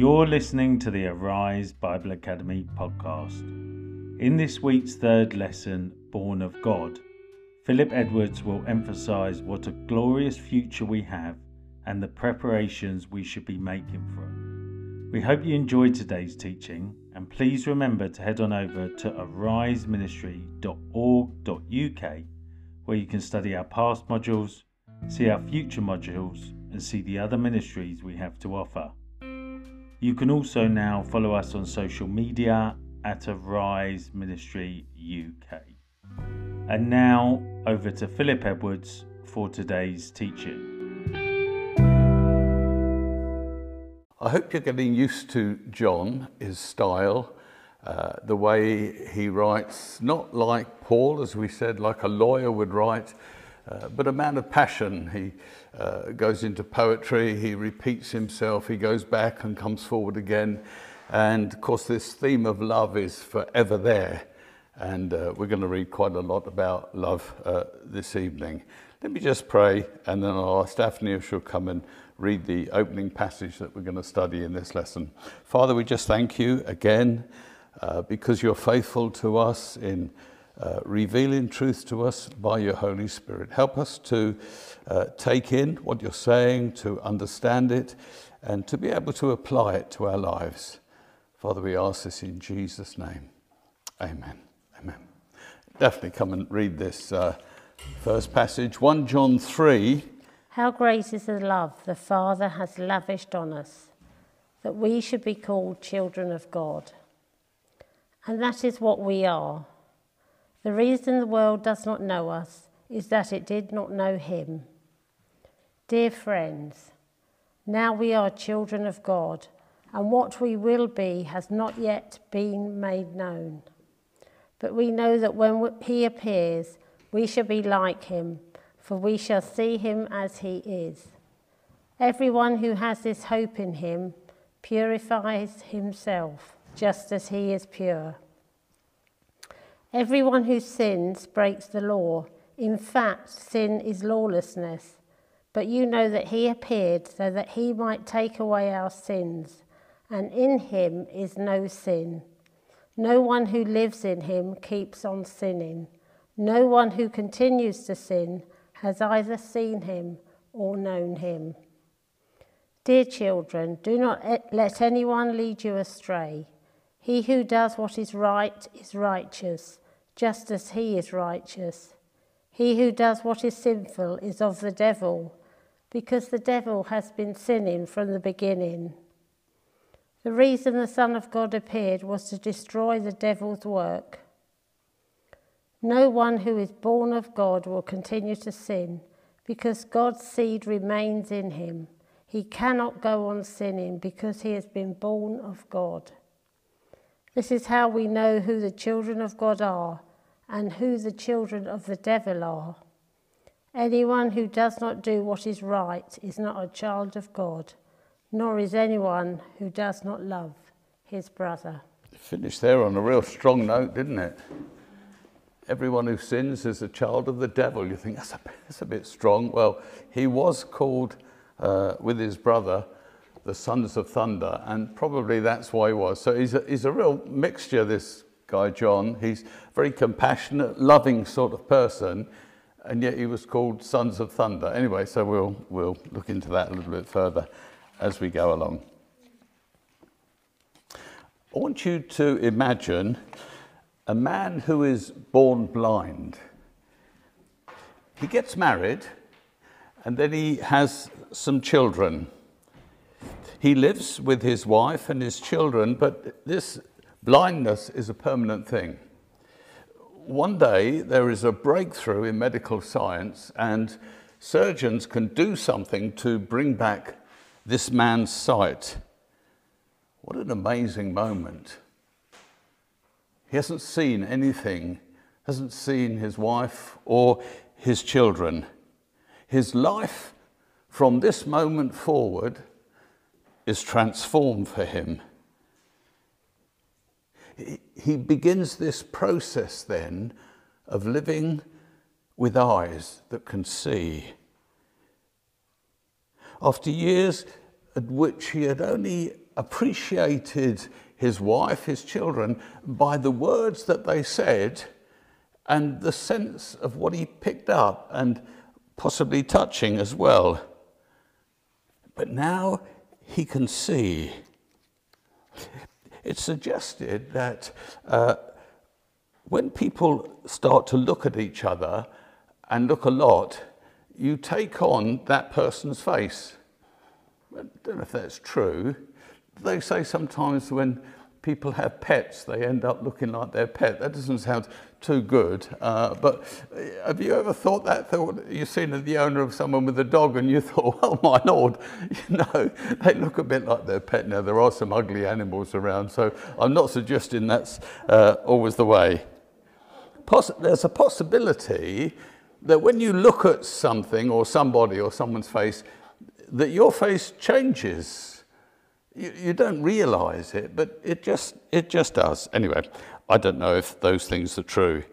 You're listening to the Arise Bible Academy podcast. In this week's third lesson, Born of God, Philip Edwards will emphasize what a glorious future we have and the preparations we should be making for it. We hope you enjoyed today's teaching and please remember to head on over to ariseministry.org.uk where you can study our past modules, see our future modules, and see the other ministries we have to offer. You can also now follow us on social media at Arise Ministry UK. And now over to Philip Edwards for today's teaching. I hope you're getting used to John, his style, uh, the way he writes, not like Paul, as we said, like a lawyer would write, uh, but a man of passion. He uh, goes into poetry, he repeats himself, he goes back and comes forward again. And of course, this theme of love is forever there. And uh, we're going to read quite a lot about love uh, this evening. Let me just pray, and then I'll ask Daphne if she'll come and read the opening passage that we're going to study in this lesson. Father, we just thank you again uh, because you're faithful to us in uh, revealing truth to us by your Holy Spirit. Help us to uh, take in what you're saying, to understand it, and to be able to apply it to our lives. Father, we ask this in Jesus' name. Amen. Amen. Daphne come and read this uh, first passage 1 John 3. How great is the love the Father has lavished on us, that we should be called children of God. And that is what we are. The reason the world does not know us is that it did not know him. Dear friends, now we are children of God, and what we will be has not yet been made known. But we know that when he appears, we shall be like him, for we shall see him as he is. Everyone who has this hope in him purifies himself, just as he is pure. Everyone who sins breaks the law. In fact, sin is lawlessness. But you know that he appeared so that he might take away our sins, and in him is no sin. No one who lives in him keeps on sinning. No one who continues to sin has either seen him or known him. Dear children, do not let anyone lead you astray. He who does what is right is righteous just as he is righteous. He who does what is sinful is of the devil, because the devil has been sinning from the beginning. The reason the Son of God appeared was to destroy the devil's work. No one who is born of God will continue to sin, because God's seed remains in him. He cannot go on sinning because he has been born of God. This is how we know who the children of God are and who the children of the devil are. Anyone who does not do what is right is not a child of God, nor is anyone who does not love his brother. Finished there on a real strong note, didn't it? Everyone who sins is a child of the devil. You think that's a, that's a bit strong. Well, he was called uh, with his brother the sons of thunder, and probably that's why he was. So he's a, he's a real mixture, this guy John. He's a very compassionate, loving sort of person, and yet he was called Sons of Thunder. Anyway, so we'll, we'll look into that a little bit further as we go along. I want you to imagine a man who is born blind. He gets married and then he has some children. He lives with his wife and his children, but this Blindness is a permanent thing. One day there is a breakthrough in medical science, and surgeons can do something to bring back this man's sight. What an amazing moment. He hasn't seen anything, hasn't seen his wife or his children. His life from this moment forward is transformed for him he begins this process then of living with eyes that can see. After years at which he had only appreciated his wife, his children, by the words that they said and the sense of what he picked up and possibly touching as well. But now he can see. It's suggested that uh, when people start to look at each other and look a lot, you take on that person's face. I don't know if that's true. They say sometimes when people have pets, they end up looking like their pet. That doesn't sound too good. Uh, but have you ever thought that? Thought you've seen the owner of someone with a dog and you thought, oh my lord, you know, they look a bit like their pet. Now, there are some ugly animals around, so I'm not suggesting that's uh, always the way. Poss there's a possibility that when you look at something or somebody or someone's face, that your face changes. You, you don't realize it, but it just, it just does. Anyway, I don't know if those things are true.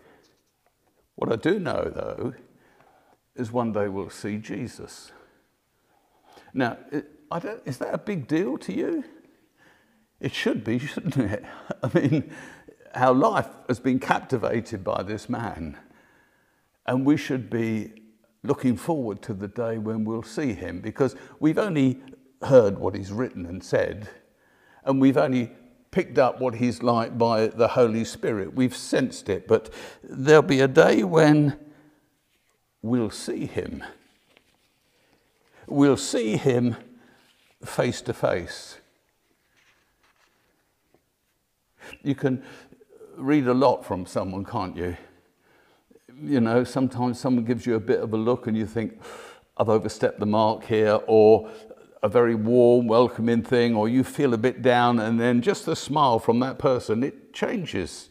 What I do know, though, is one day we'll see Jesus. Now, is that a big deal to you? It should be, shouldn't it? I mean, our life has been captivated by this man. And we should be looking forward to the day when we'll see him because we've only heard what he's written and said, and we've only picked up what he's like by the Holy Spirit. We've sensed it, but there'll be a day when we'll see him. We'll see him face to face. You can read a lot from someone, can't you? You know, sometimes someone gives you a bit of a look and you think, I've overstepped the mark here, or a very warm, welcoming thing, or you feel a bit down, and then just a smile from that person, it changes.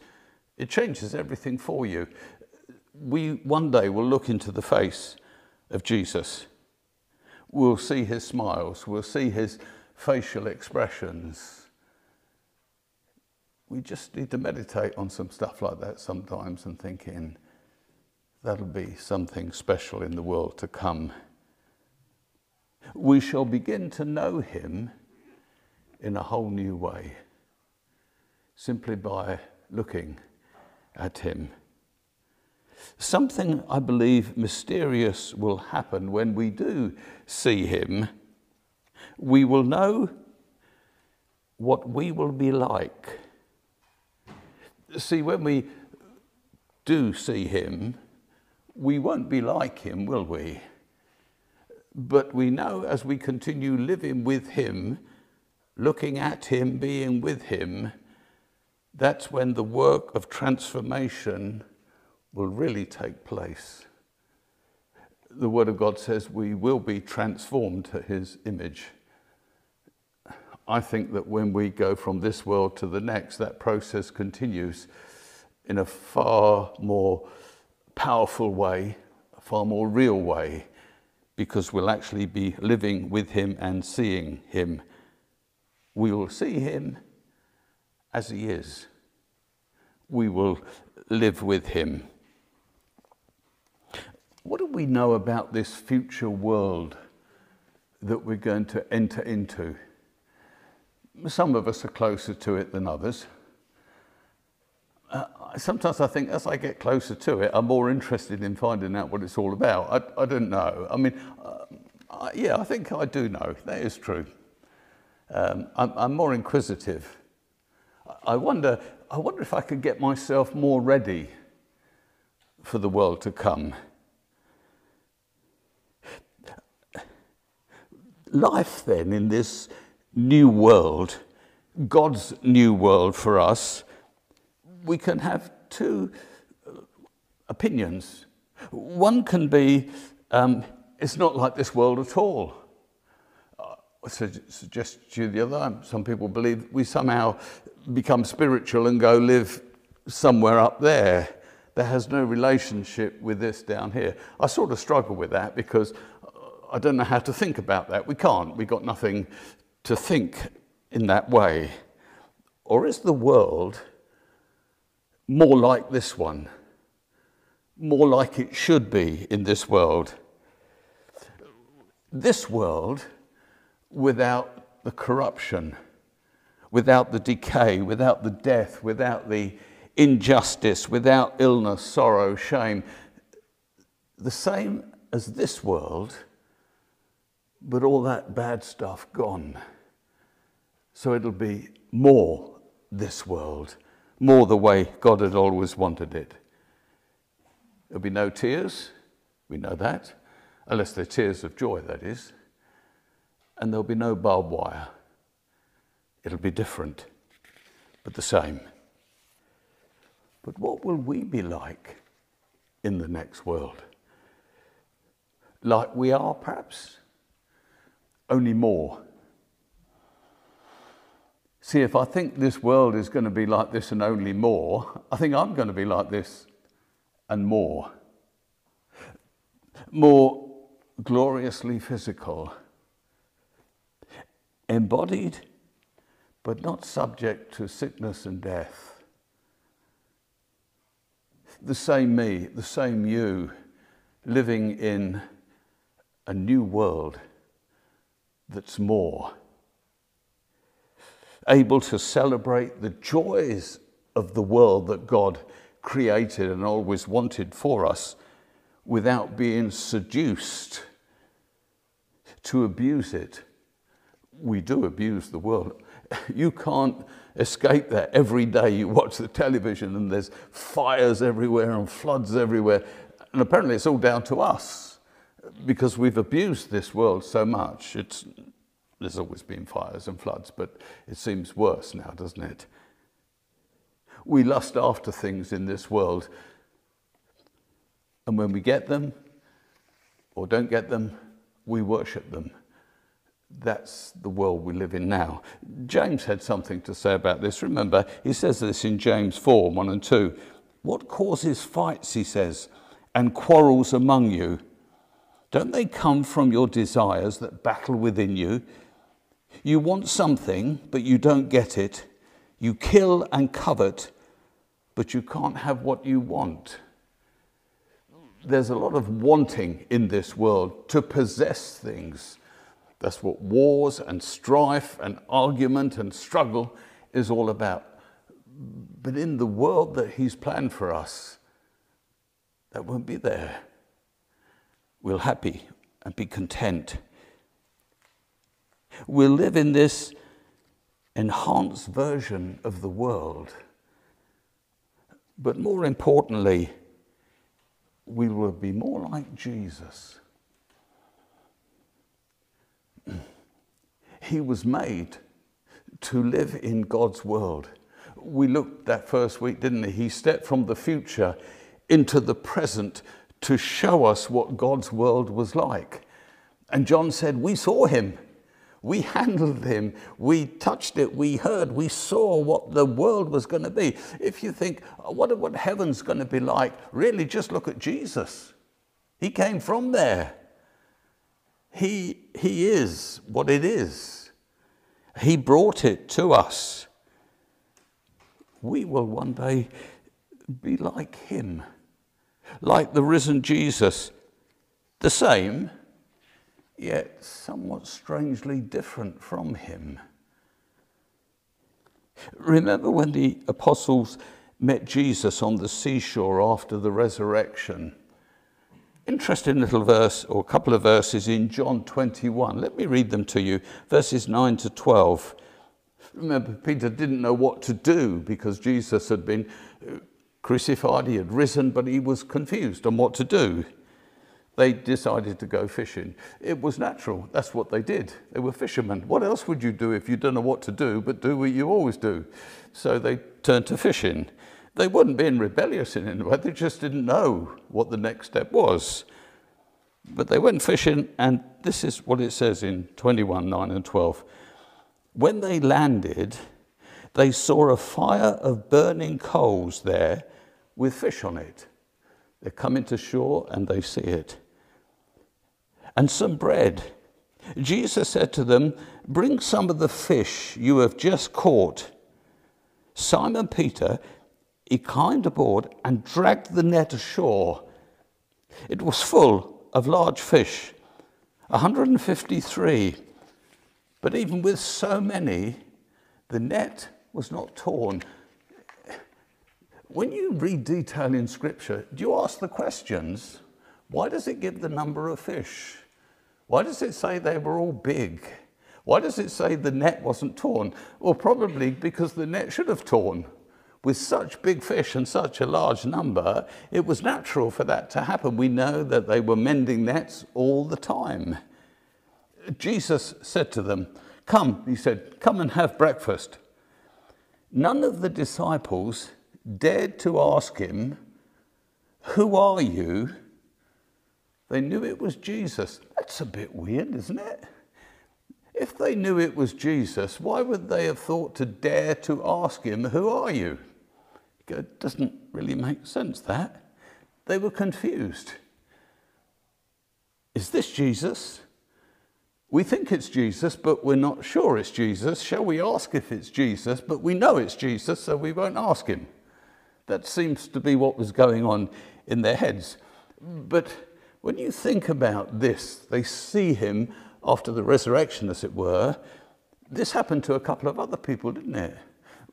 It changes everything for you. We one day will look into the face of Jesus. We'll see his smiles, we'll see his facial expressions we just need to meditate on some stuff like that sometimes and thinking that'll be something special in the world to come. We shall begin to know him in a whole new way, simply by looking at him. Something I believe mysterious will happen when we do see him. We will know what we will be like see, when we do see him, we won't be like him, will we? But we know as we continue living with him, looking at him, being with him, that's when the work of transformation will really take place. The Word of God says we will be transformed to his image. I think that when we go from this world to the next, that process continues in a far more powerful way, a far more real way, because we'll actually be living with Him and seeing Him. We will see Him as He is. We will live with Him. What do we know about this future world that we're going to enter into? some of us are closer to it than others. Uh, sometimes I think as I get closer to it, I'm more interested in finding out what it's all about. I, I don't know. I mean, uh, I, yeah, I think I do know. That is true. Um, I'm, I'm, more inquisitive. I wonder, I wonder if I could get myself more ready for the world to come. Life then in this new world, God's new world for us, we can have two opinions. One can be, um, it's not like this world at all. Uh, I suggest to you the other, some people believe we somehow become spiritual and go live somewhere up there that has no relationship with this down here. I sort of struggle with that because I don't know how to think about that. We can't. We've got nothing to think in that way? Or is the world more like this one? More like it should be in this world? This world without the corruption without the decay, without the death, without the injustice, without illness, sorrow, shame. The same as this world, but all that bad stuff gone. So it'll be more this world, more the way God had always wanted it. There'll be no tears, we know that, unless they're tears of joy, that is. And there'll be no barbed wire. It'll be different, but the same. But what will we be like in the next world? Like we are, perhaps? Only more. See, if I think this world is going to be like this and only more, I think I'm going to be like this and more. More gloriously physical, embodied but not subject to sickness and death. The same me, the same you, living in a new world that's more able to celebrate the joys of the world that God created and always wanted for us without being seduced to abuse it. We do abuse the world. You can't escape that. Every day you watch the television and there's fires everywhere and floods everywhere. And apparently it's all down to us because we've abused this world so much. It's there's always been fires and floods, but it seems worse now, doesn't it? We lust after things in this world, and when we get them or don't get them, we worship them. That's the world we live in now. James had something to say about this. Remember, he says this in James 4 1 and 2. What causes fights, he says, and quarrels among you? Don't they come from your desires that battle within you? You want something, but you don't get it. You kill and covet, but you can't have what you want. There's a lot of wanting in this world to possess things. That's what wars and strife and argument and struggle is all about. But in the world that He's planned for us, that won't be there. We'll happy and be content We'll live in this enhanced version of the world. But more importantly, we will be more like Jesus. He was made to live in God's world. We looked that first week, didn't he? He stepped from the future into the present to show us what God's world was like. And John said, We saw him. We handled him. We touched it. We heard. We saw what the world was going to be. If you think, oh, what, what heaven's going to be like, really just look at Jesus. He came from there. He, he is what it is. He brought it to us. We will one day be like him, like the risen Jesus. The same, yet somewhat strangely different from him. Remember when the apostles met Jesus on the seashore after the resurrection? Interesting little verse, or couple of verses in John 21. Let me read them to you, verses 9 to 12. Remember, Peter didn't know what to do because Jesus had been uh, crucified, he had risen, but he was confused on what to do they decided to go fishing. It was natural. That's what they did. They were fishermen. What else would you do if you don't know what to do but do what you always do? So they turned to fishing. They weren't being rebellious in any way, they just didn't know what the next step was. But they went fishing, and this is what it says in 21 9 and 12. When they landed, they saw a fire of burning coals there with fish on it. They come into shore and they see it and some bread. Jesus said to them, Bring some of the fish you have just caught. Simon Peter, he climbed aboard and dragged the net ashore. It was full of large fish, 153. But even with so many, The net was not torn. When you read detail in Scripture, do you ask the questions? Why does it give the number of fish? Why does it say they were all big? Why does it say the net wasn't torn? Well, probably because the net should have torn. With such big fish and such a large number, it was natural for that to happen. We know that they were mending nets all the time. Jesus said to them, Come, he said, come and have breakfast. None of the disciples dared to ask him, Who are you? They knew it was Jesus. That's a bit weird, isn't it? If they knew it was Jesus, why would they have thought to dare to ask him, Who are you? It doesn't really make sense, that. They were confused. Is this Jesus? We think it's Jesus, but we're not sure it's Jesus. Shall we ask if it's Jesus? But we know it's Jesus, so we won't ask him. That seems to be what was going on in their heads. But when you think about this, they see him after the resurrection, as it were. This happened to a couple of other people, didn't it?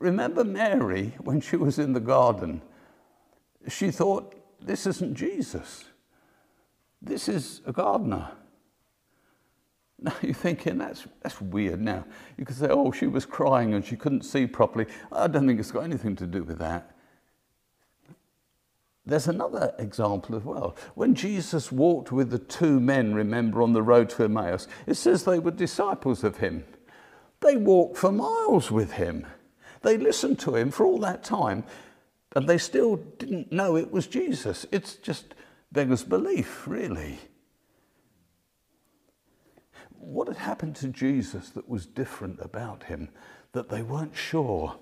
Remember Mary when she was in the garden? She thought, this isn't Jesus. This is a gardener. Now you're thinking, that's, that's weird now. You could say, oh, she was crying and she couldn't see properly. I don't think it's got anything to do with that. There's another example as well. When Jesus walked with the two men, remember, on the road to Emmaus, it says they were disciples of him. They walked for miles with him. They listened to him for all that time, and they still didn't know it was Jesus. It's just beggars belief, really. What had happened to Jesus that was different about him that they weren't sure?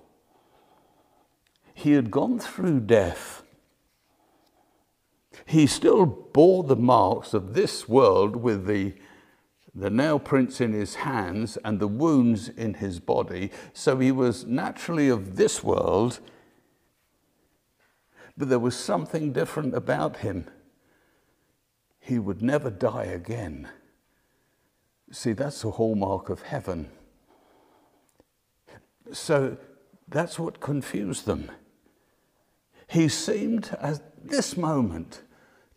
He had gone through death he still bore the marks of this world with the, the nail prints in his hands and the wounds in his body. So he was naturally of this world, but there was something different about him. He would never die again. See, that's a hallmark of heaven. So that's what confused them. He seemed at this moment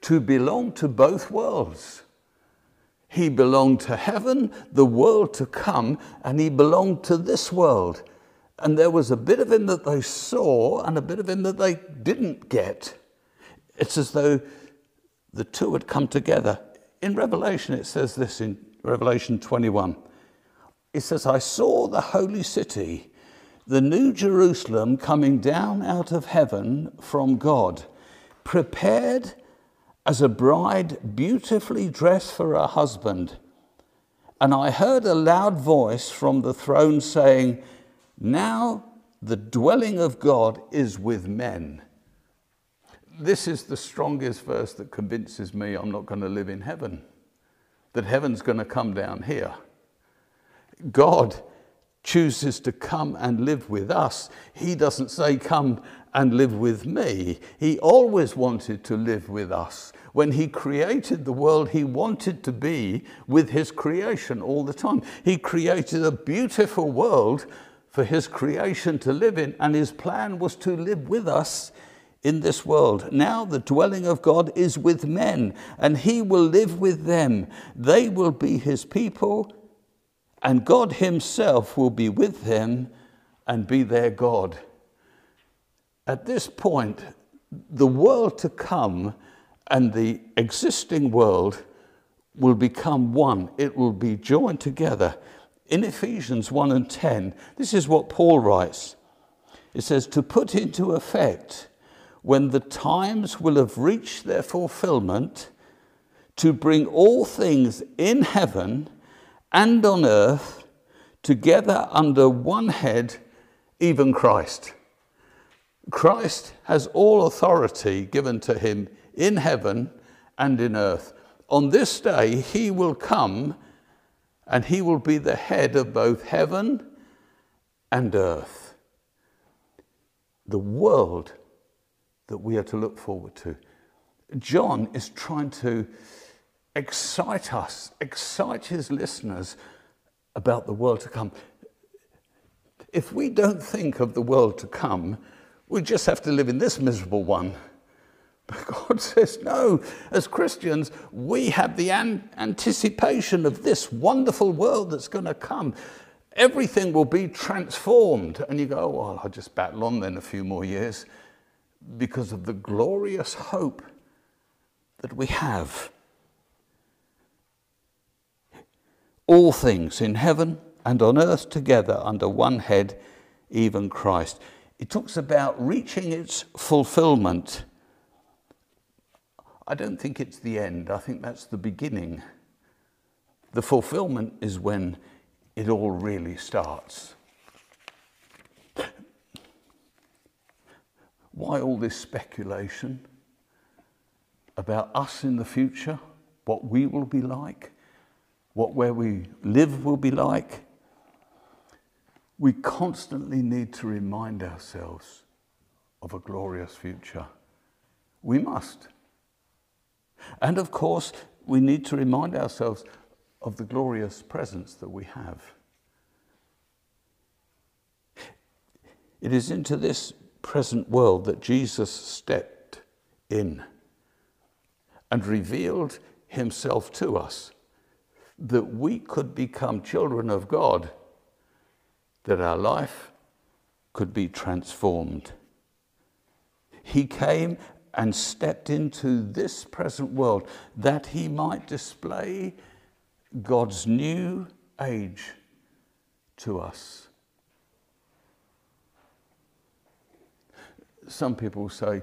to belong to both worlds. He belonged to heaven, the world to come, and he belonged to this world. And there was a bit of him that they saw and a bit of him that they didn't get. It's as though the two had come together. In Revelation, it says this in Revelation 21. It says, I saw the holy city, the new Jerusalem, coming down out of heaven from God, prepared as a bride beautifully dressed for her husband. And I heard a loud voice from the throne saying, Now the dwelling of God is with men. This is the strongest verse that convinces me I'm not going to live in heaven, that heaven's going to come down here. God chooses to come and live with us. He doesn't say, Come and live with me. He always wanted to live with us. When he created the world, he wanted to be with his creation all the time. He created a beautiful world for his creation to live in, and his plan was to live with us in this world. Now the dwelling of God is with men, and he will live with them. They will be his people, and God himself will be with them and be their God. At this point, the world to come and the existing world will become one. It will be joined together. In Ephesians 1 and 10, this is what Paul writes. It says, To put into effect when the times will have reached their fulfillment, to bring all things in heaven and on earth together under one head, even Christ. Christ has all authority given to him in heaven and in earth. On this day, he will come and he will be the head of both heaven and earth. The world that we are to look forward to. John is trying to excite us, excite his listeners about the world to come. if we don't think of the world to come, we just have to live in this miserable one. But God says, no, as Christians, we have the an- anticipation of this wonderful world that's going to come. Everything will be transformed. And you go, oh, well, I'll just battle on then a few more years because of the glorious hope that we have. All things in heaven and on earth together under one head, even Christ. It talks about reaching its fulfillment. I don't think it's the end, I think that's the beginning. The fulfillment is when it all really starts. Why all this speculation about us in the future, what we will be like, what where we live will be like? We constantly need to remind ourselves of a glorious future. We must. And of course, we need to remind ourselves of the glorious presence that we have. It is into this present world that Jesus stepped in and revealed himself to us that we could become children of God, that our life could be transformed. He came and stepped into this present world that he might display God's new age to us. Some people say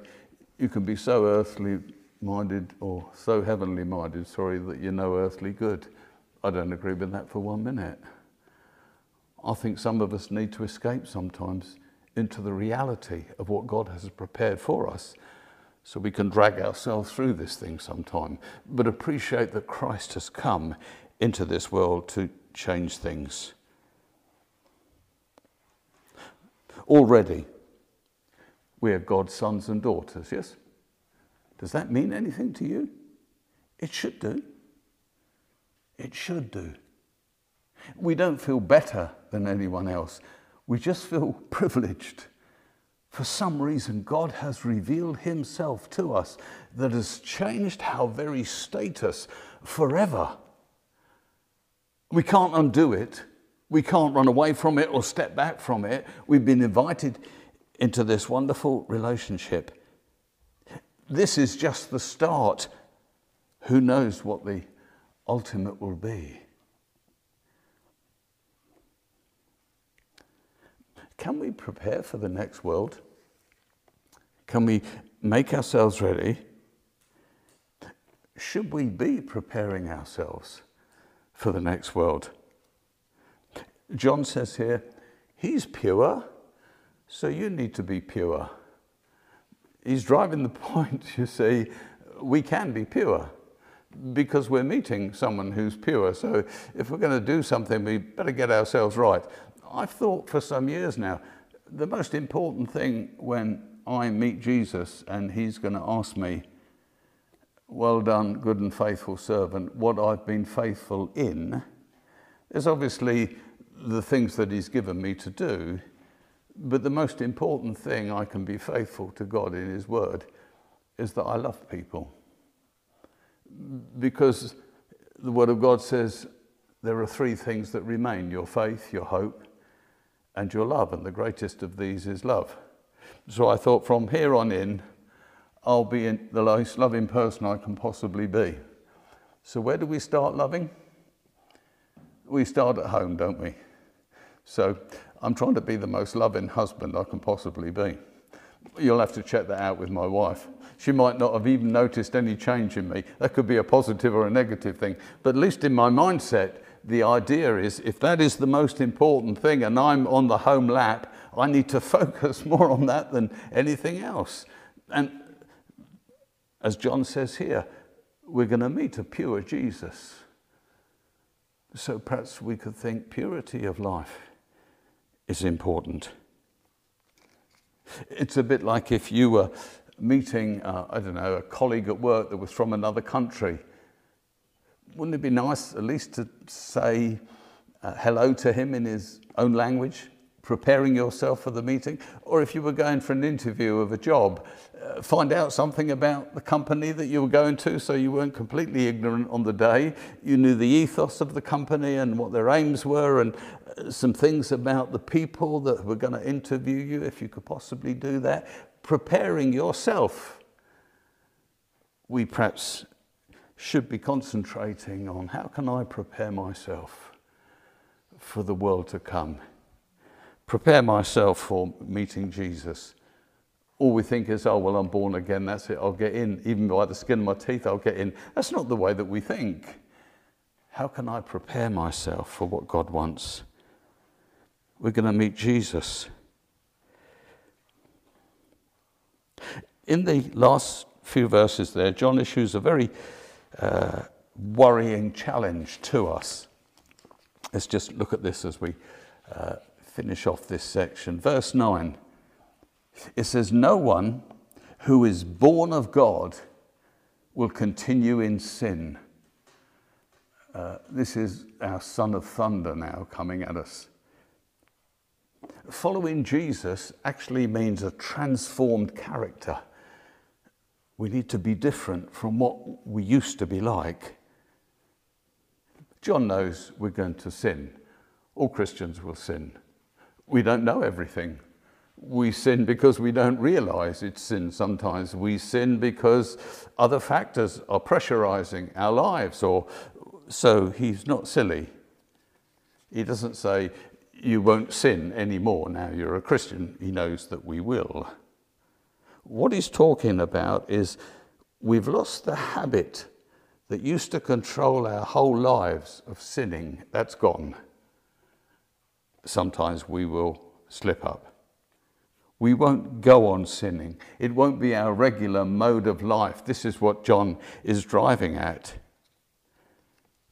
you can be so earthly minded or so heavenly minded, sorry, that you know earthly good. I don't agree with that for one minute. I think some of us need to escape sometimes into the reality of what God has prepared for us so we can drag ourselves through this thing sometime, but appreciate that Christ has come into this world to change things. Already, we are God's sons and daughters, yes? Does that mean anything to you? It should do. It should do. We don't feel better than anyone else. We just feel privileged for some reason, God has revealed Himself to us that has changed our very status forever. We can't undo it. We can't run away from it or step back from it. We've been invited into this wonderful relationship. This is just the start. Who knows what the ultimate will be? Can we prepare for the next world? Can we make ourselves ready? Should we be preparing ourselves for the next world? John says here, He's pure, so you need to be pure. He's driving the point, you see, we can be pure because we're meeting someone who's pure. So if we're going to do something, we better get ourselves right. I've thought for some years now, the most important thing when I meet Jesus and he's going to ask me, Well done, good and faithful servant, what I've been faithful in, is obviously the things that he's given me to do. But the most important thing I can be faithful to God in his word is that I love people. Because the word of God says there are three things that remain your faith, your hope, and your love, and the greatest of these is love. So I thought from here on in, I'll be the most loving person I can possibly be. So where do we start loving? We start at home, don't we? So I'm trying to be the most loving husband I can possibly be. You'll have to check that out with my wife. She might not have even noticed any change in me. That could be a positive or a negative thing. But at least in my mindset, the idea is if that is the most important thing and I'm on the home lap, I need to focus more on that than anything else. And as John says here, we're going to meet a pure Jesus. So perhaps we could think purity of life is important. It's a bit like if you were meeting, uh, I don't know, a colleague at work that was from another country wouldn't it be nice at least to say uh, hello to him in his own language? preparing yourself for the meeting, or if you were going for an interview of a job, uh, find out something about the company that you were going to so you weren't completely ignorant on the day. You knew the ethos of the company and what their aims were, and uh, some things about the people that were going to interview you, if you could possibly do that. Preparing yourself. We perhaps should be concentrating on how can I prepare myself for the world to come prepare myself for meeting Jesus. All we think is, oh, well, I'm born again, that's it, I'll get in. Even by the skin of my teeth, I'll get in. That's not the way that we think. How can I prepare myself for what God wants? We're going to meet Jesus. In the last few verses there, John issues a very uh, worrying challenge to us. Let's just look at this as we uh, finish off this section. Verse 9 it says, No one who is born of God will continue in sin. Uh, this is our Son of Thunder now coming at us. Following Jesus actually means a transformed character. We need to be different from what we used to be like. John knows we're going to sin. All Christians will sin we don't know everything. We sin because we don't realize it's sin sometimes. We sin because other factors are pressurizing our lives, or so he's not silly. He doesn't say, You won't sin anymore now you're a Christian. He knows that we will. What he's talking about is we've lost the habit that used to control our whole lives of sinning. That's gone sometimes we will slip up. We won't go on sinning. It won't be our regular mode of life. This is what John is driving at.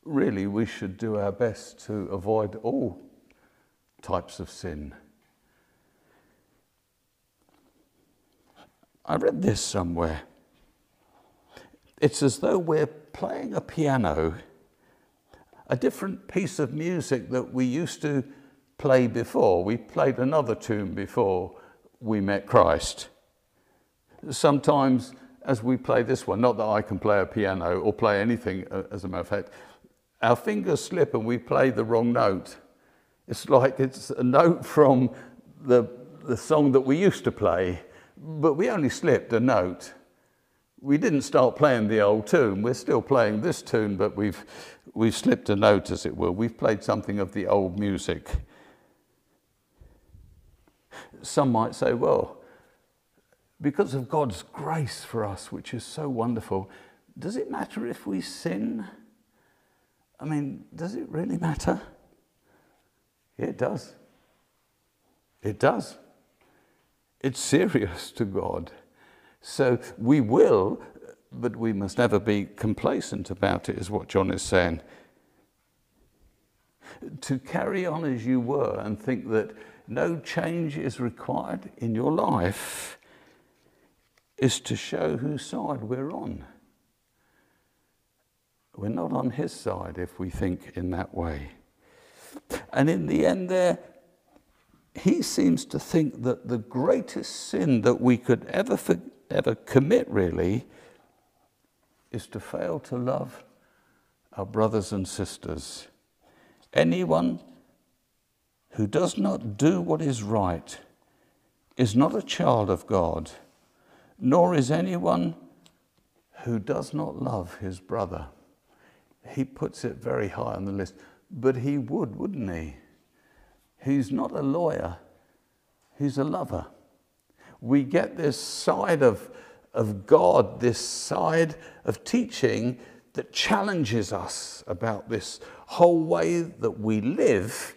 Really, we should do our best to avoid all types of sin. I read this somewhere. It's as though we're playing a piano, a different piece of music that we used to play before. We played another tune before we met Christ. Sometimes, as we play this one, not that I can play a piano or play anything, uh, as a matter of fact, our fingers slip and we play the wrong note. It's like it's a note from the, the song that we used to play, but we only slipped a note. We didn't start playing the old tune. We're still playing this tune, but we've, we've slipped a note, as it were. We've played something of the old music some might say, well, because of God's grace for us, which is so wonderful, does it matter if we sin? I mean, does it really matter? It does. It does. It's serious to God. So we will, but we must never be complacent about it, is what John is saying. To carry on as you were and think that no change is required in your life is to show whose side we're on. We're not on his side if we think in that way. And in the end, there, he seems to think that the greatest sin that we could ever, ever commit, really, is to fail to love our brothers and sisters. Anyone who does not do what is right is not a child of God, nor is anyone who does not love his brother. He puts it very high on the list, but he would, wouldn't he? He's not a lawyer, he's a lover. We get this side of, of God, this side of teaching that challenges us about this whole way that we live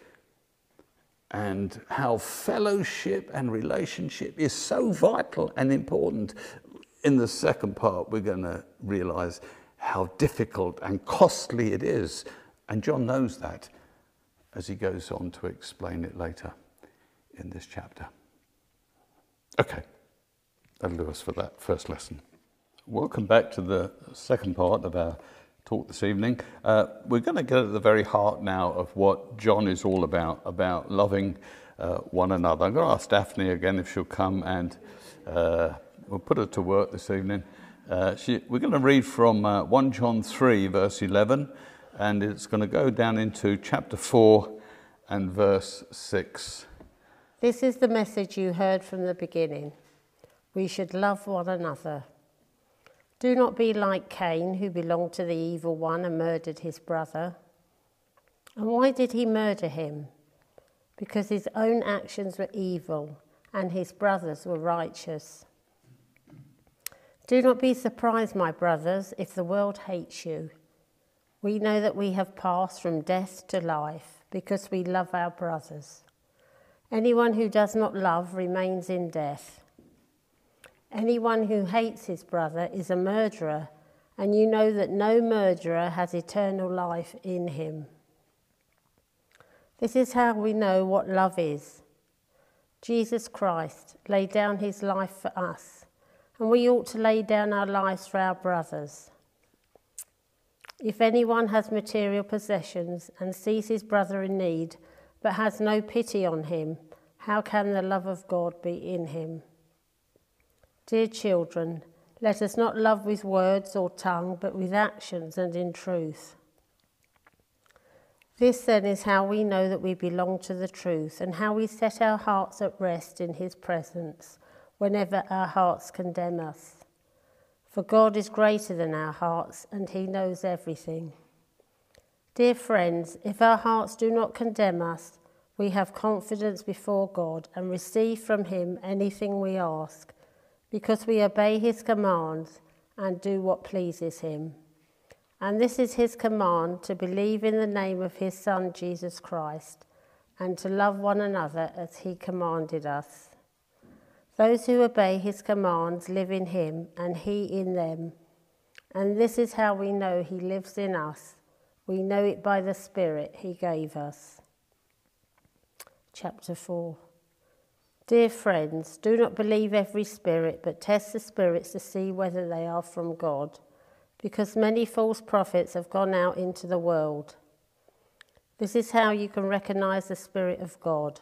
and how fellowship and relationship is so vital and important. In the second part, we're going to realize how difficult and costly it is. And John knows that as he goes on to explain it later in this chapter. Okay, that'll do us for that first lesson. Welcome back to the second part of our talk this evening. Uh, we're going to get at the very heart now of what John is all about, about loving uh, one another. I'm going to ask Daphne again if she'll come and uh, we'll put her to work this evening. Uh, she, we're going to read from uh, 1 John 3, verse 11, and it's going to go down into chapter 4 and verse 6. This is the message you heard from the beginning. We should love one another. Do not be like Cain, who belonged to the evil one and murdered his brother. And why did he murder him? Because his own actions were evil and his brothers were righteous. Do not be surprised, my brothers, if the world hates you. We know that we have passed from death to life because we love our brothers. Anyone who does not love remains in death. Anyone who hates his brother is a murderer, and you know that no murderer has eternal life in him. This is how we know what love is. Jesus Christ laid down his life for us, and we ought to lay down our lives for our brothers. If anyone has material possessions and sees his brother in need, but has no pity on him, how can the love of God be in him? Dear children, let us not love with words or tongue, but with actions and in truth. This then is how we know that we belong to the truth and how we set our hearts at rest in his presence whenever our hearts condemn us. For God is greater than our hearts and he knows everything. Dear friends, if our hearts do not condemn us, we have confidence before God and receive from him anything we ask because we obey his commands and do what pleases him. And this is his command to believe in the name of his Son, Jesus Christ, and to love one another as he commanded us. Those who obey his commands live in him, and he in them. And this is how we know he lives in us. We know it by the Spirit he gave us. Chapter 4 Dear friends, do not believe every spirit, but test the spirits to see whether they are from God, because many false prophets have gone out into the world. This is how you can recognize the Spirit of God.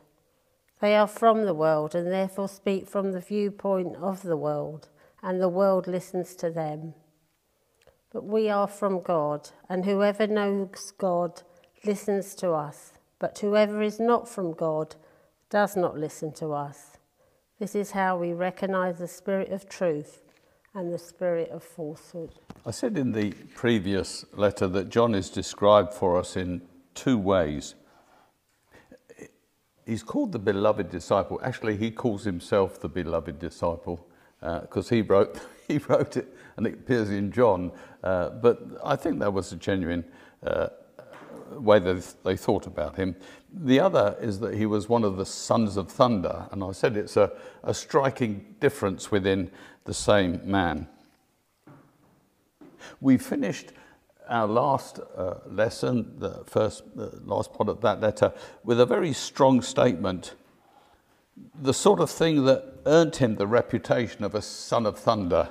They are from the world and therefore speak from the viewpoint of the world, and the world listens to them. But we are from God, and whoever knows God listens to us, but whoever is not from God does not listen to us. This is how we recognize the spirit of truth and the spirit of falsehood. I said in the previous letter that John is described for us in two ways. He's called the beloved disciple. Actually, he calls himself the beloved disciple because uh, he wrote he wrote it, and it appears in John. Uh, but I think that was a genuine uh, way that they thought about him. The other is that he was one of the sons of thunder, and I said it's a, a striking difference within the same man. We finished our last uh, lesson, the first, the last part of that letter, with a very strong statement, the sort of thing that earned him the reputation of a son of thunder.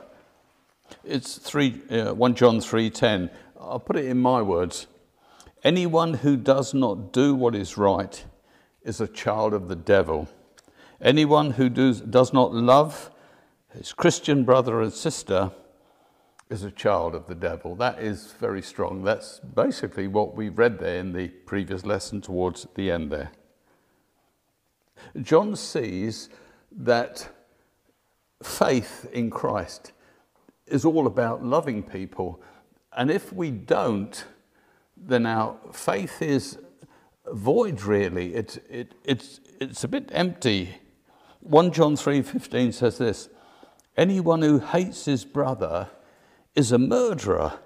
It's three, uh, 1 John 3.10. I'll put it in my words. Anyone who does not do what is right is a child of the devil. Anyone who does, does not love his Christian brother and sister is a child of the devil. That is very strong. That's basically what we read there in the previous lesson towards the end there. John sees that faith in Christ is all about loving people. And if we don't, then our faith is void really. It, it, it's, it's a bit empty. 1 John 3.15 says this, Anyone who hates his brother is a murderer.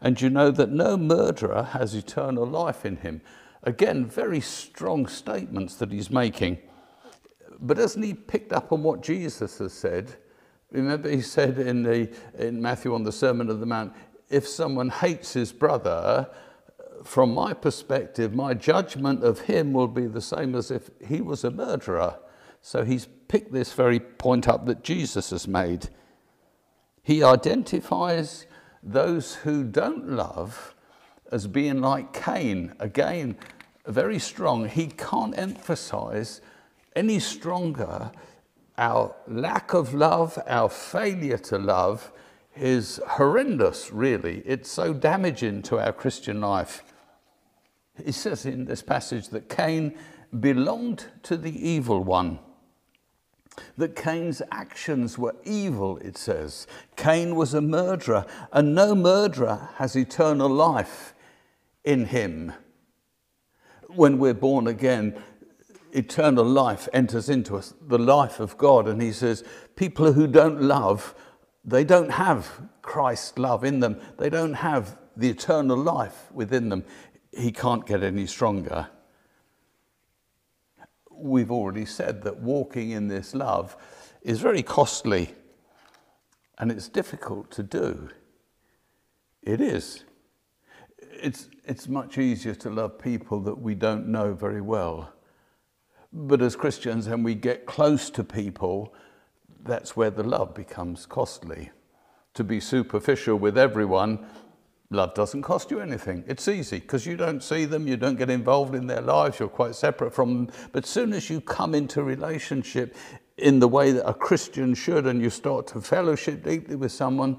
And you know that no murderer has eternal life in him. Again, very strong statements that he's making. But hasn't he picked up on what Jesus has said? Remember, he said in, the, in Matthew on the Sermon of the Mount, if someone hates his brother, from my perspective, my judgment of him will be the same as if he was a murderer. So he's picked this very point up that Jesus has made. He identifies those who don't love as being like Cain. Again, very strong. He can't emphasize any stronger our lack of love, our failure to love is horrendous, really. It's so damaging to our Christian life. He says in this passage that Cain belonged to the evil one. That Cain's actions were evil, it says. Cain was a murderer, and no murderer has eternal life in him. When we're born again, eternal life enters into us, the life of God. And he says, people who don't love, they don't have Christ's love in them. They don't have the eternal life within them. He can't get any stronger. We've already said that walking in this love is very costly and it's difficult to do. It is. It's, it's much easier to love people that we don't know very well but as Christians, when we get close to people, that's where the love becomes costly. To be superficial with everyone, love doesn't cost you anything. It's easy because you don't see them, you don't get involved in their lives, you're quite separate from them. But soon as you come into relationship in the way that a Christian should and you start to fellowship deeply with someone,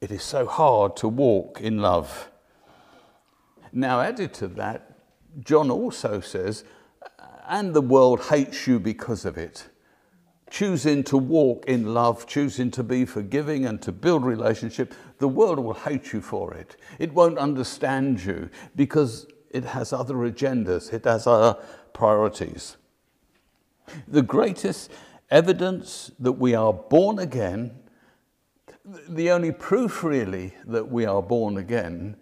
it is so hard to walk in love. Now, added to that, John also says and the world hates you because of it. Choosing to walk in love, choosing to be forgiving and to build relationship, the world will hate you for it. It won't understand you because it has other agendas, it has other priorities. The greatest evidence that we are born again, the only proof really that we are born again,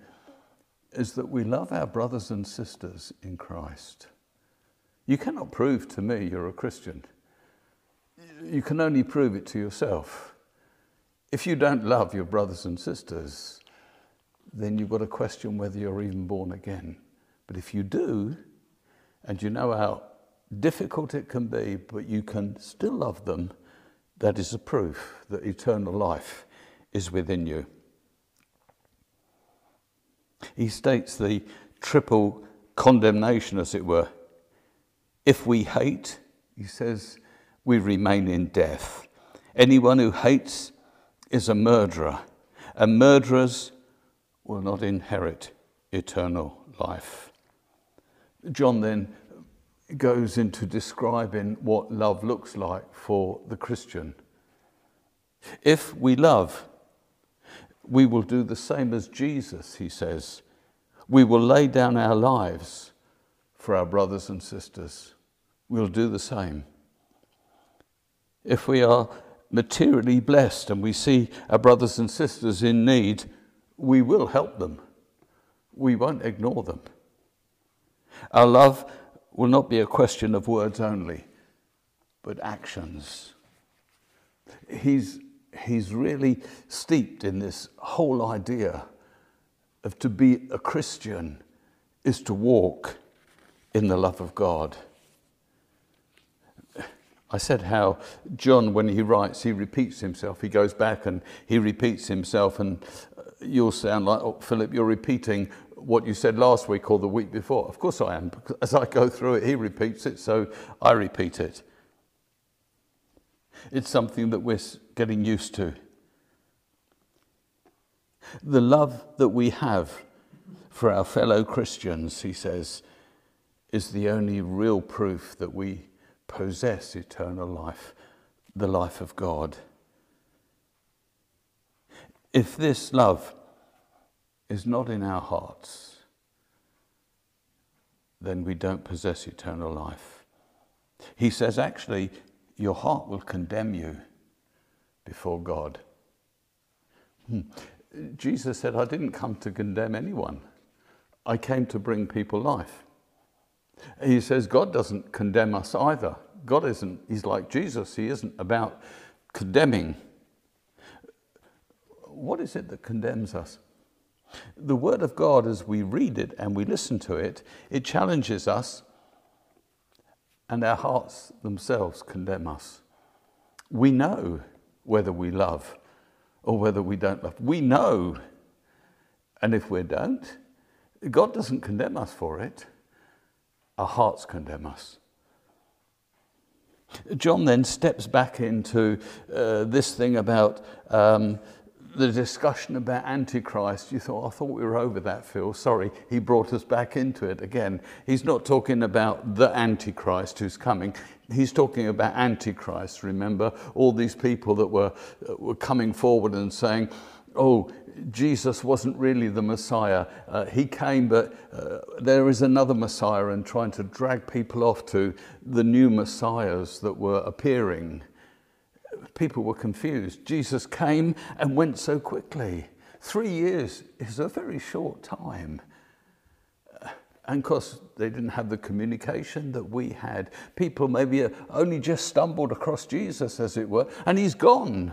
is that we love our brothers and sisters in Christ. You cannot prove to me you're a Christian. You can only prove it to yourself. If you don't love your brothers and sisters, then you've got to question whether you're even born again. But if you do, and you know how difficult it can be, but you can still love them, that is a proof that eternal life is within you. He states the triple condemnation, as it were. If we hate, he says, we remain in death. Anyone who hates is a murderer, and murderers will not inherit eternal life. John then goes into describing what love looks like for the Christian. If we love, we will do the same as Jesus, he says. We will lay down our lives for our brothers and sisters we'll do the same. If we are materially blessed and we see our brothers and sisters in need, we will help them. We won't ignore them. Our love will not be a question of words only, but actions. He's, he's really steeped in this whole idea of to be a Christian is to walk in the love of God. I said how John, when he writes, he repeats himself. He goes back and he repeats himself, and uh, you'll sound like, oh, Philip, you're repeating what you said last week or the week before. Of course I am. Because as I go through it, he repeats it, so I repeat it. It's something that we're getting used to. The love that we have for our fellow Christians, he says, is the only real proof that we possess eternal life, the life of God. If this love is not in our hearts, then we don't possess eternal life. He says, actually, your heart will condemn you before God. Hmm. Jesus said, I didn't come to condemn anyone. I came to bring people life. He says God doesn't condemn us either, God isn't, he's like Jesus, he isn't about condemning. What is it that condemns us? The Word of God, as we read it and we listen to it, it challenges us, and our hearts themselves condemn us. We know whether we love or whether we don't love. We know. And if we don't, God doesn't condemn us for it, our hearts condemn us. John then steps back into uh, this thing about um, the discussion about Antichrist. You thought, I thought we were over that, Phil. Sorry, he brought us back into it again. He's not talking about the Antichrist who's coming. He's talking about Antichrist. Remember all these people that were, were coming forward and saying, oh, Jesus wasn't really the Messiah. Uh, he came, but uh, there is another Messiah, and trying to drag people off to the new Messiahs that were appearing. People were confused. Jesus came and went so quickly. Three years is a very short time. Uh, and of course, they didn't have the communication that we had. People maybe only just stumbled across Jesus, as it were, and he's gone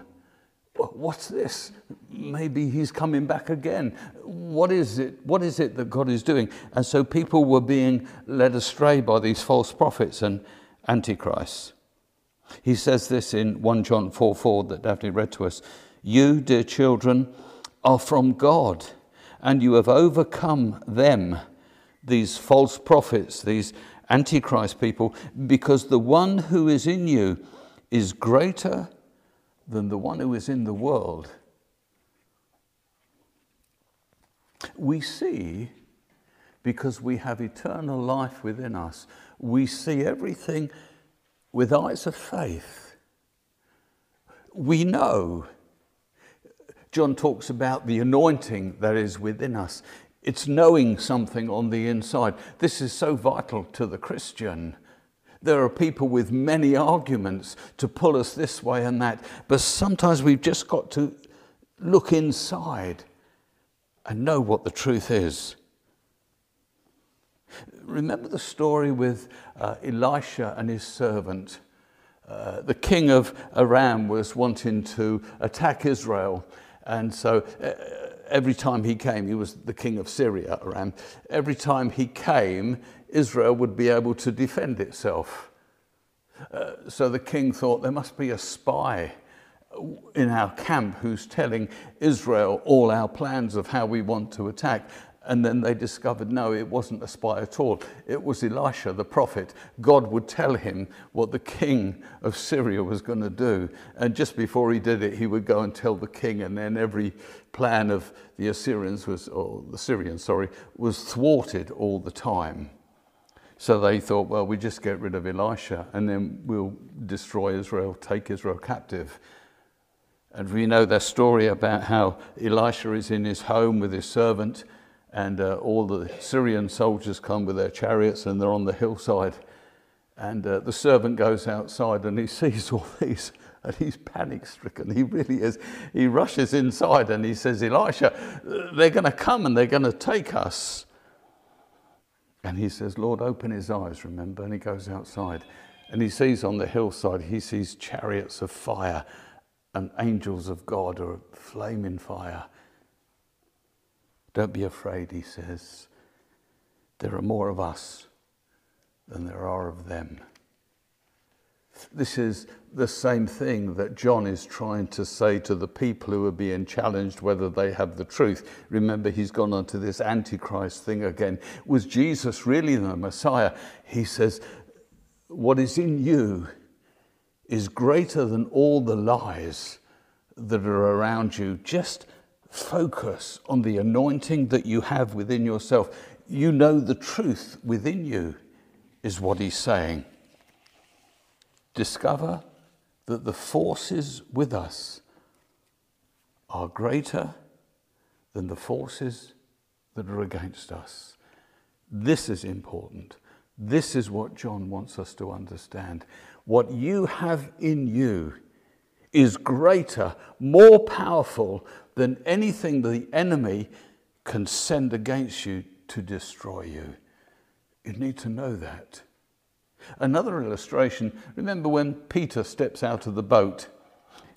what's this? Maybe he's coming back again. What is it? What is it that God is doing? And so people were being led astray by these false prophets and antichrists. He says this in 1 John 4 4 that Daphne read to us. You, dear children, are from God, and you have overcome them, these false prophets, these antichrist people, because the one who is in you is greater than the one who is in the world. We see because we have eternal life within us. We see everything with eyes of faith. We know. John talks about the anointing that is within us. It's knowing something on the inside. This is so vital to the Christian. There are people with many arguments to pull us this way and that, but sometimes we've just got to look inside and know what the truth is. Remember the story with uh, Elisha and his servant? Uh, the king of Aram was wanting to attack Israel, and so uh, every time he came, he was the king of Syria, Aram. Every time he came, Israel would be able to defend itself. Uh, so the king thought there must be a spy in our camp who's telling Israel all our plans of how we want to attack. And then they discovered no, it wasn't a spy at all. It was Elisha, the prophet. God would tell him what the king of Syria was going to do. And just before he did it, he would go and tell the king. And then every plan of the Assyrians was, or the Syrians, sorry, was thwarted all the time. So they thought, well, we just get rid of Elisha and then we'll destroy Israel, take Israel captive. And we know their story about how Elisha is in his home with his servant, and uh, all the Syrian soldiers come with their chariots and they're on the hillside. And uh, the servant goes outside and he sees all these and he's panic stricken. He really is. He rushes inside and he says, Elisha, they're going to come and they're going to take us. And he says, Lord, open his eyes, remember? And he goes outside and he sees on the hillside, he sees chariots of fire and angels of God are flaming fire. Don't be afraid, he says. There are more of us than there are of them. This is the same thing that John is trying to say to the people who are being challenged whether they have the truth. Remember, he's gone on to this Antichrist thing again. Was Jesus really the Messiah? He says, What is in you is greater than all the lies that are around you. Just focus on the anointing that you have within yourself. You know the truth within you, is what he's saying discover that the forces with us are greater than the forces that are against us. This is important. This is what John wants us to understand. What you have in you is greater, more powerful than anything the enemy can send against you to destroy you. You need to know that. Another illustration remember when Peter steps out of the boat?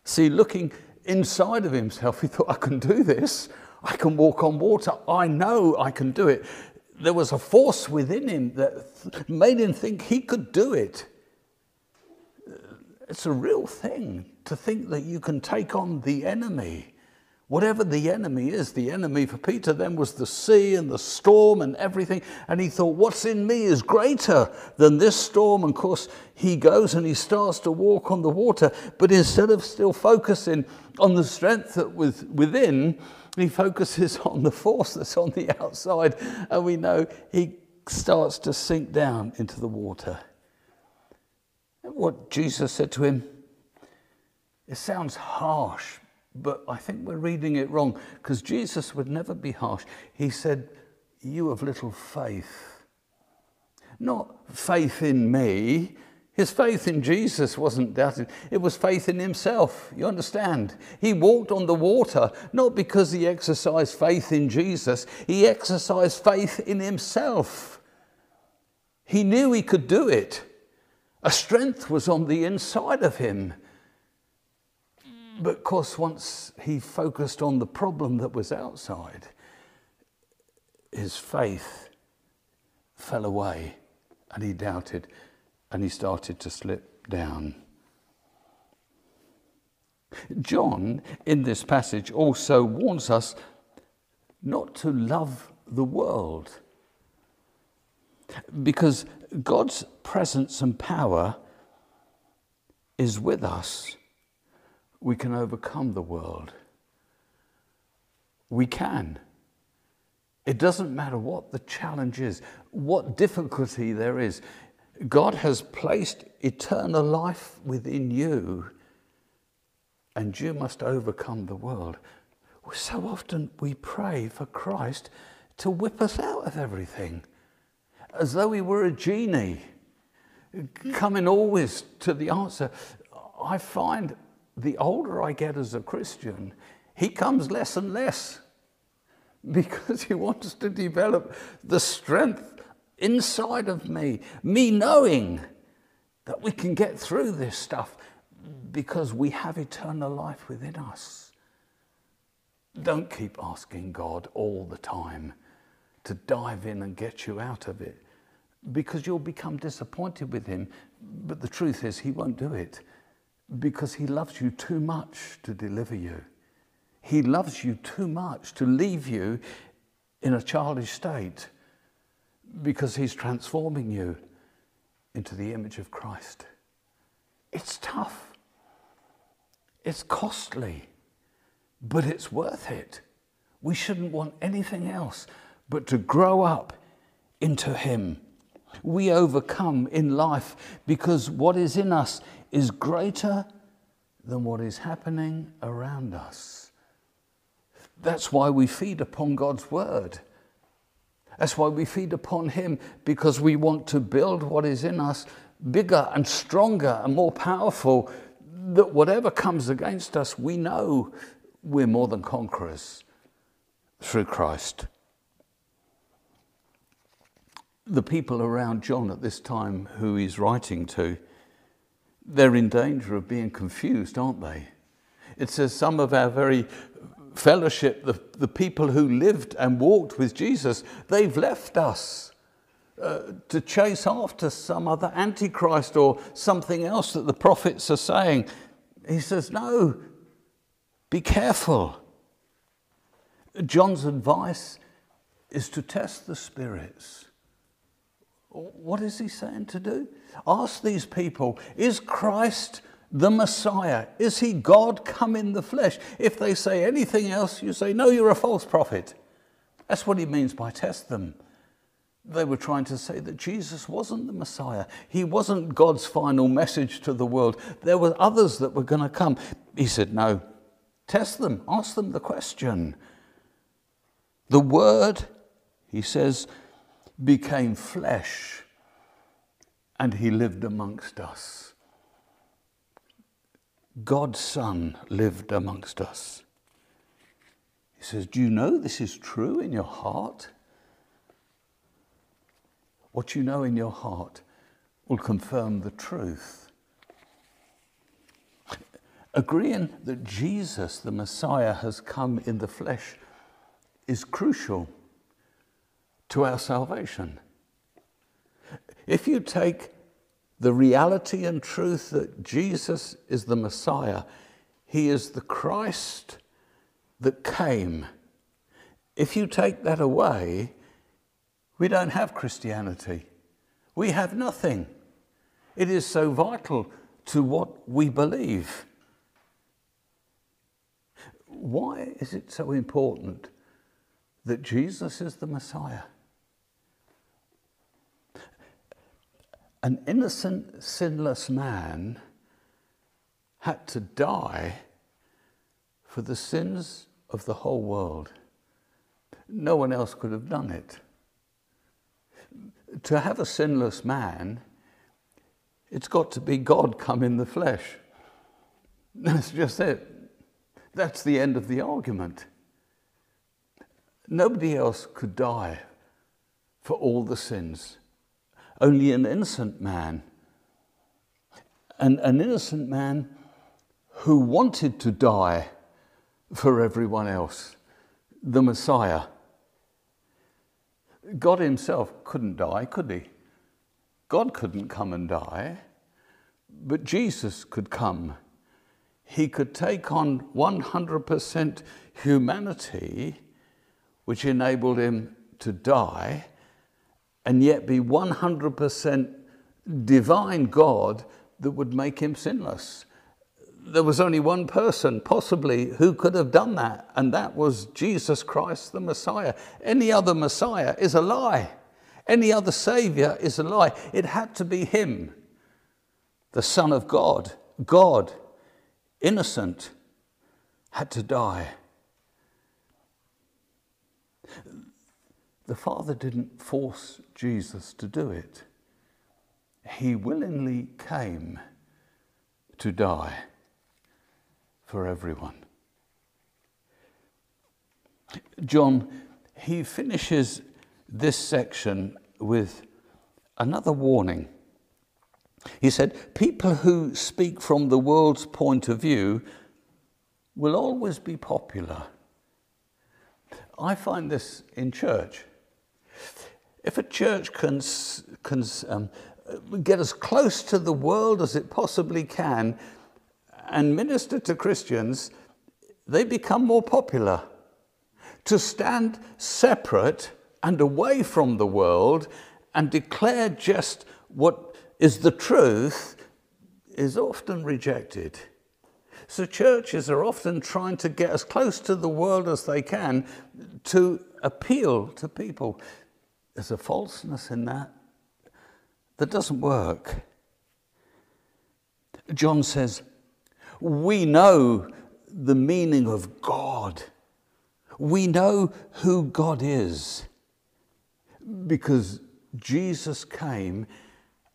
See, looking inside of himself, he thought, I can do this. I can walk on water. I know I can do it. There was a force within him that made him think he could do it. It's a real thing to think that you can take on the enemy. Whatever the enemy is, the enemy for Peter then was the sea and the storm and everything. And he thought, what's in me is greater than this storm. And of course, he goes and he starts to walk on the water. But instead of still focusing on the strength that was within, he focuses on the force that's on the outside. And we know he starts to sink down into the water. And what Jesus said to him, it sounds harsh, but I think we're reading it wrong because Jesus would never be harsh. He said, You have little faith. Not faith in me. His faith in Jesus wasn't doubted, it was faith in himself. You understand? He walked on the water not because he exercised faith in Jesus, he exercised faith in himself. He knew he could do it. A strength was on the inside of him. But of course, once he focused on the problem that was outside, his faith fell away and he doubted and he started to slip down. John, in this passage, also warns us not to love the world because God's presence and power is with us we can overcome the world. We can. It doesn't matter what the challenge is, what difficulty there is. God has placed eternal life within you, and you must overcome the world. So often we pray for Christ to whip us out of everything, as though we were a genie, coming always to the answer. I find the older I get as a Christian, he comes less and less because he wants to develop the strength inside of me, me knowing that we can get through this stuff because we have eternal life within us. Don't keep asking God all the time to dive in and get you out of it because you'll become disappointed with Him. But the truth is, He won't do it because he loves you too much to deliver you. He loves you too much to leave you in a childish state because he's transforming you into the image of Christ. It's tough. It's costly, but it's worth it. We shouldn't want anything else but to grow up into Him. We overcome in life because what is in us is greater than what is happening around us. That's why we feed upon God's word. That's why we feed upon Him because we want to build what is in us bigger and stronger and more powerful. That whatever comes against us, we know we're more than conquerors through Christ. The people around John at this time who he's writing to they're in danger of being confused, aren't they? It says some of our very fellowship, the, the people who lived and walked with Jesus, they've left us uh, to chase after some other antichrist or something else that the prophets are saying. He says, No, be careful. John's advice is to test the spirits. What is he saying to do? Ask these people, is Christ the Messiah? Is he God come in the flesh? If they say anything else, you say, no, you're a false prophet. That's what he means by test them. They were trying to say that Jesus wasn't the Messiah. He wasn't God's final message to the world. There were others that were going to come. He said, no, test them, ask them the question. The Word, he says, became flesh and he lived amongst us. God's Son lived amongst us. He says, Do you know this is true in your heart? What you know in your heart will confirm the truth. Agreeing that Jesus, the Messiah, has come in the flesh is crucial to our salvation. If you take the reality and truth that Jesus is the Messiah, He is the Christ that came. If you take that away, we don't have Christianity. We have nothing. It is so vital to what we believe. Why is it so important that Jesus is the Messiah? An innocent, sinless man had to die for the sins of the whole world. No one else could have done it. To have a sinless man, it's got to be God come in the flesh. That's just it. That's the end of the argument. Nobody else could die for all the sins only an innocent man. And an innocent man who wanted to die for everyone else, the Messiah. God Himself couldn't die, could He? God couldn't come and die, but Jesus could come. He could take on 100% humanity, which enabled Him to die and yet be 100% divine God that would make him sinless. There was only one person, possibly, who could have done that, and that was Jesus Christ, the Messiah. Any other Messiah is a lie. Any other Savior is a lie. It had to be Him, the Son of God, God, innocent, had to die. The Father didn't force Jesus to do it. He willingly came to die for everyone. John, he finishes this section with another warning. He said, People who speak from the world's point of view will always be popular. I find this in church. If a church can, can um, get as close to the world as it possibly can and minister to Christians, they become more popular. To stand separate and away from the world and declare just what is the truth is often rejected. So, churches are often trying to get as close to the world as they can to appeal to people. There's a falseness in that that doesn't work. John says, We know the meaning of God. We know who God is because Jesus came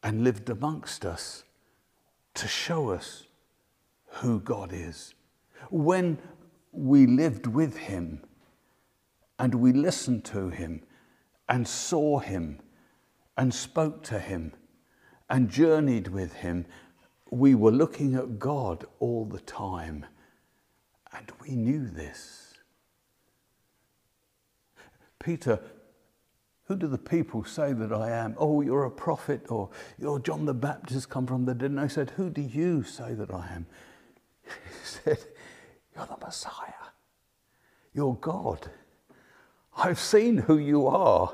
and lived amongst us to show us who God is. When we lived with Him and we listened to Him and saw him and spoke to him and journeyed with him, we were looking at God all the time. And we knew this. Peter, who do the people say that I am? Oh, you're a prophet, or you're John the Baptist come from the dead. And I said, Who do you say that I am? He said, You're the Messiah. You're God. I've seen who you are.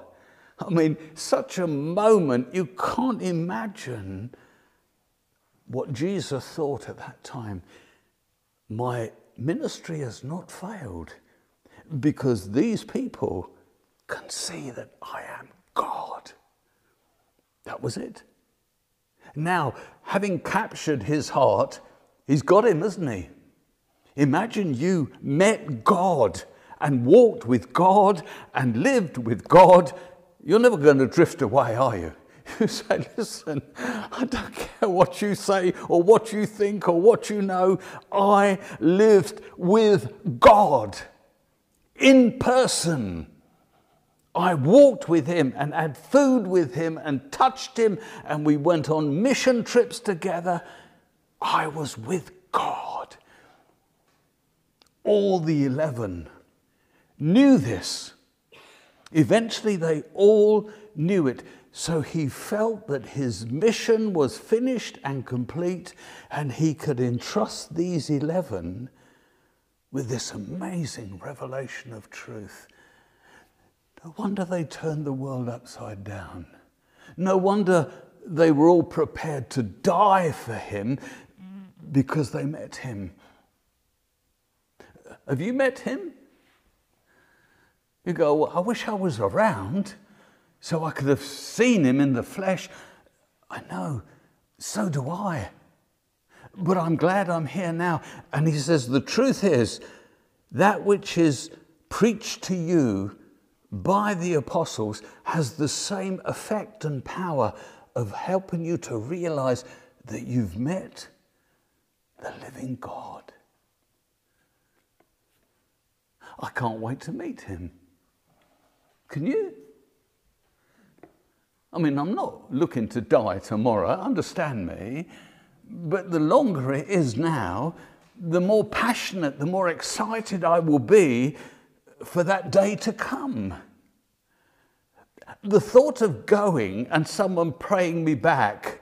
I mean, such a moment, you can't imagine what Jesus thought at that time. My ministry has not failed because these people can see that I am God. That was it. Now, having captured his heart, he's got him, isn't he? Imagine you met God and walked with God and lived with God you're never going to drift away, are you? You say, listen, I don't care what you say or what you think or what you know. I lived with God in person. I walked with him and had food with him and touched him, and we went on mission trips together. I was with God. All the 11 knew this. Eventually, they all knew it. So he felt that his mission was finished and complete, and he could entrust these 11 with this amazing revelation of truth. No wonder they turned the world upside down. No wonder they were all prepared to die for him because they met him. Have you met him? You go, well, I wish I was around so I could have seen him in the flesh. I know, so do I. But I'm glad I'm here now. And he says, The truth is, that which is preached to you by the apostles has the same effect and power of helping you to realize that you've met the living God. I can't wait to meet him. Can you? I mean, I'm not looking to die tomorrow, understand me, but the longer it is now, the more passionate, the more excited I will be for that day to come. The thought of going and someone praying me back,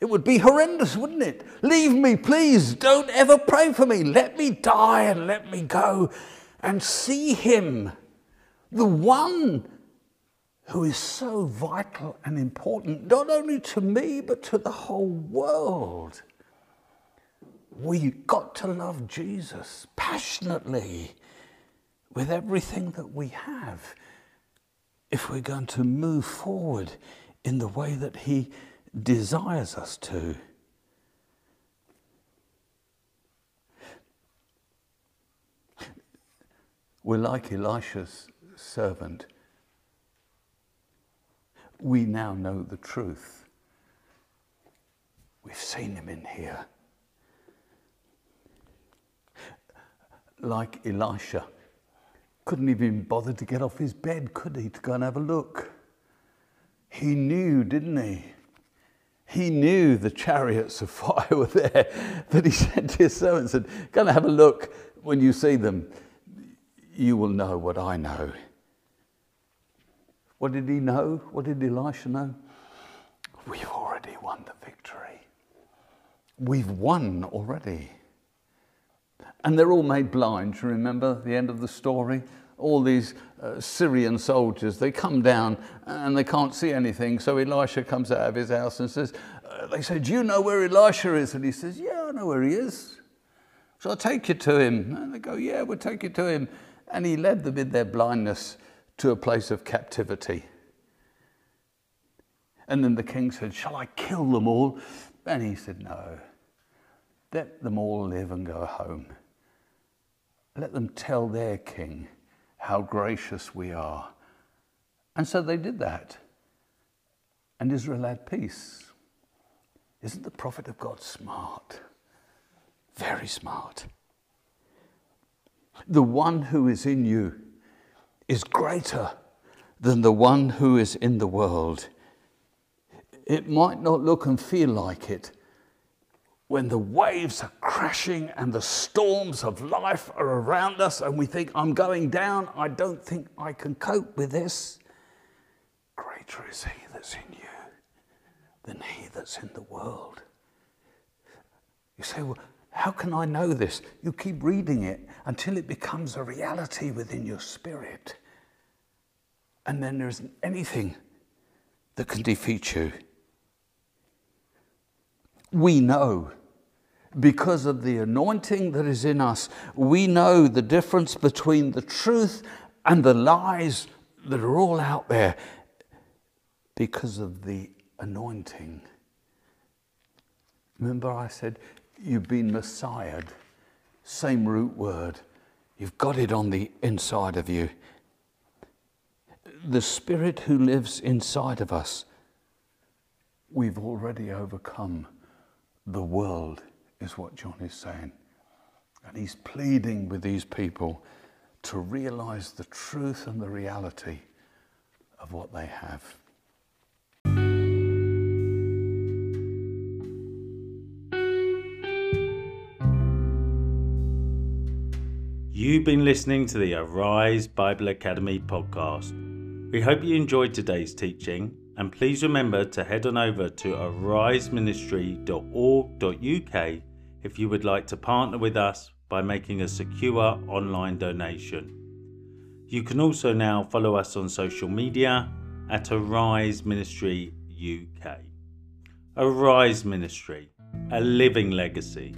it would be horrendous, wouldn't it? Leave me, please. Don't ever pray for me. Let me die and let me go and see him, the one who is so vital and important, not only to me, but to the whole world. We've got to love Jesus passionately with everything that we have if we're going to move forward in the way that He desires us to. We're like Elisha's servant. We now know the truth. We've seen him in here. Like Elisha, couldn't even bother to get off his bed, could he, to go and have a look? He knew, didn't he? He knew the chariots of fire were there, but he said to his servant, said, Go and have a look when you see them you will know what I know. What did he know? What did Elisha know? We've already won the victory. We've won already. And they're all made blind. You remember the end of the story? All these uh, Syrian soldiers, they come down and they can't see anything. So Elisha comes out of his house and says, uh, They say, Do you know where Elisha is? And he says, Yeah, I know where he is. So I'll take you to him. And they go, Yeah, we'll take you to him and he led them in their blindness to a place of captivity. And then the king said, Shall I kill them all? And he said, No. Let them all live and go home. Let them tell their king how gracious we are. And so they did that. And Israel had peace. Isn't the prophet of God smart? Very smart the one who is in you is greater than the one who is in the world. It might not look and feel like it when the waves are crashing and the storms of life are around us and we think, I'm going down, I don't think I can cope with this. Greater is He that's in you than He that's in the world. You say, well, how can I know this? You keep reading it until it becomes a reality within your spirit. And then there isn't anything that can defeat you. We know because of the anointing that is in us, we know the difference between the truth and the lies that are all out there because of the anointing. Remember, I said you've been messiahed. Same root word. You've got it on the inside of you. The Spirit who lives inside of us, we've already overcome the world, is what John is saying. And he's pleading with these people to realize the truth and the reality of what they have. You've been listening to the Arise Bible Academy podcast. We hope you enjoyed today's teaching and please remember to head on over to ariseministry.org.uk if you would like to partner with us by making a secure online donation. You can also now follow us on social media at Arise Ministry UK. Arise Ministry, a living legacy.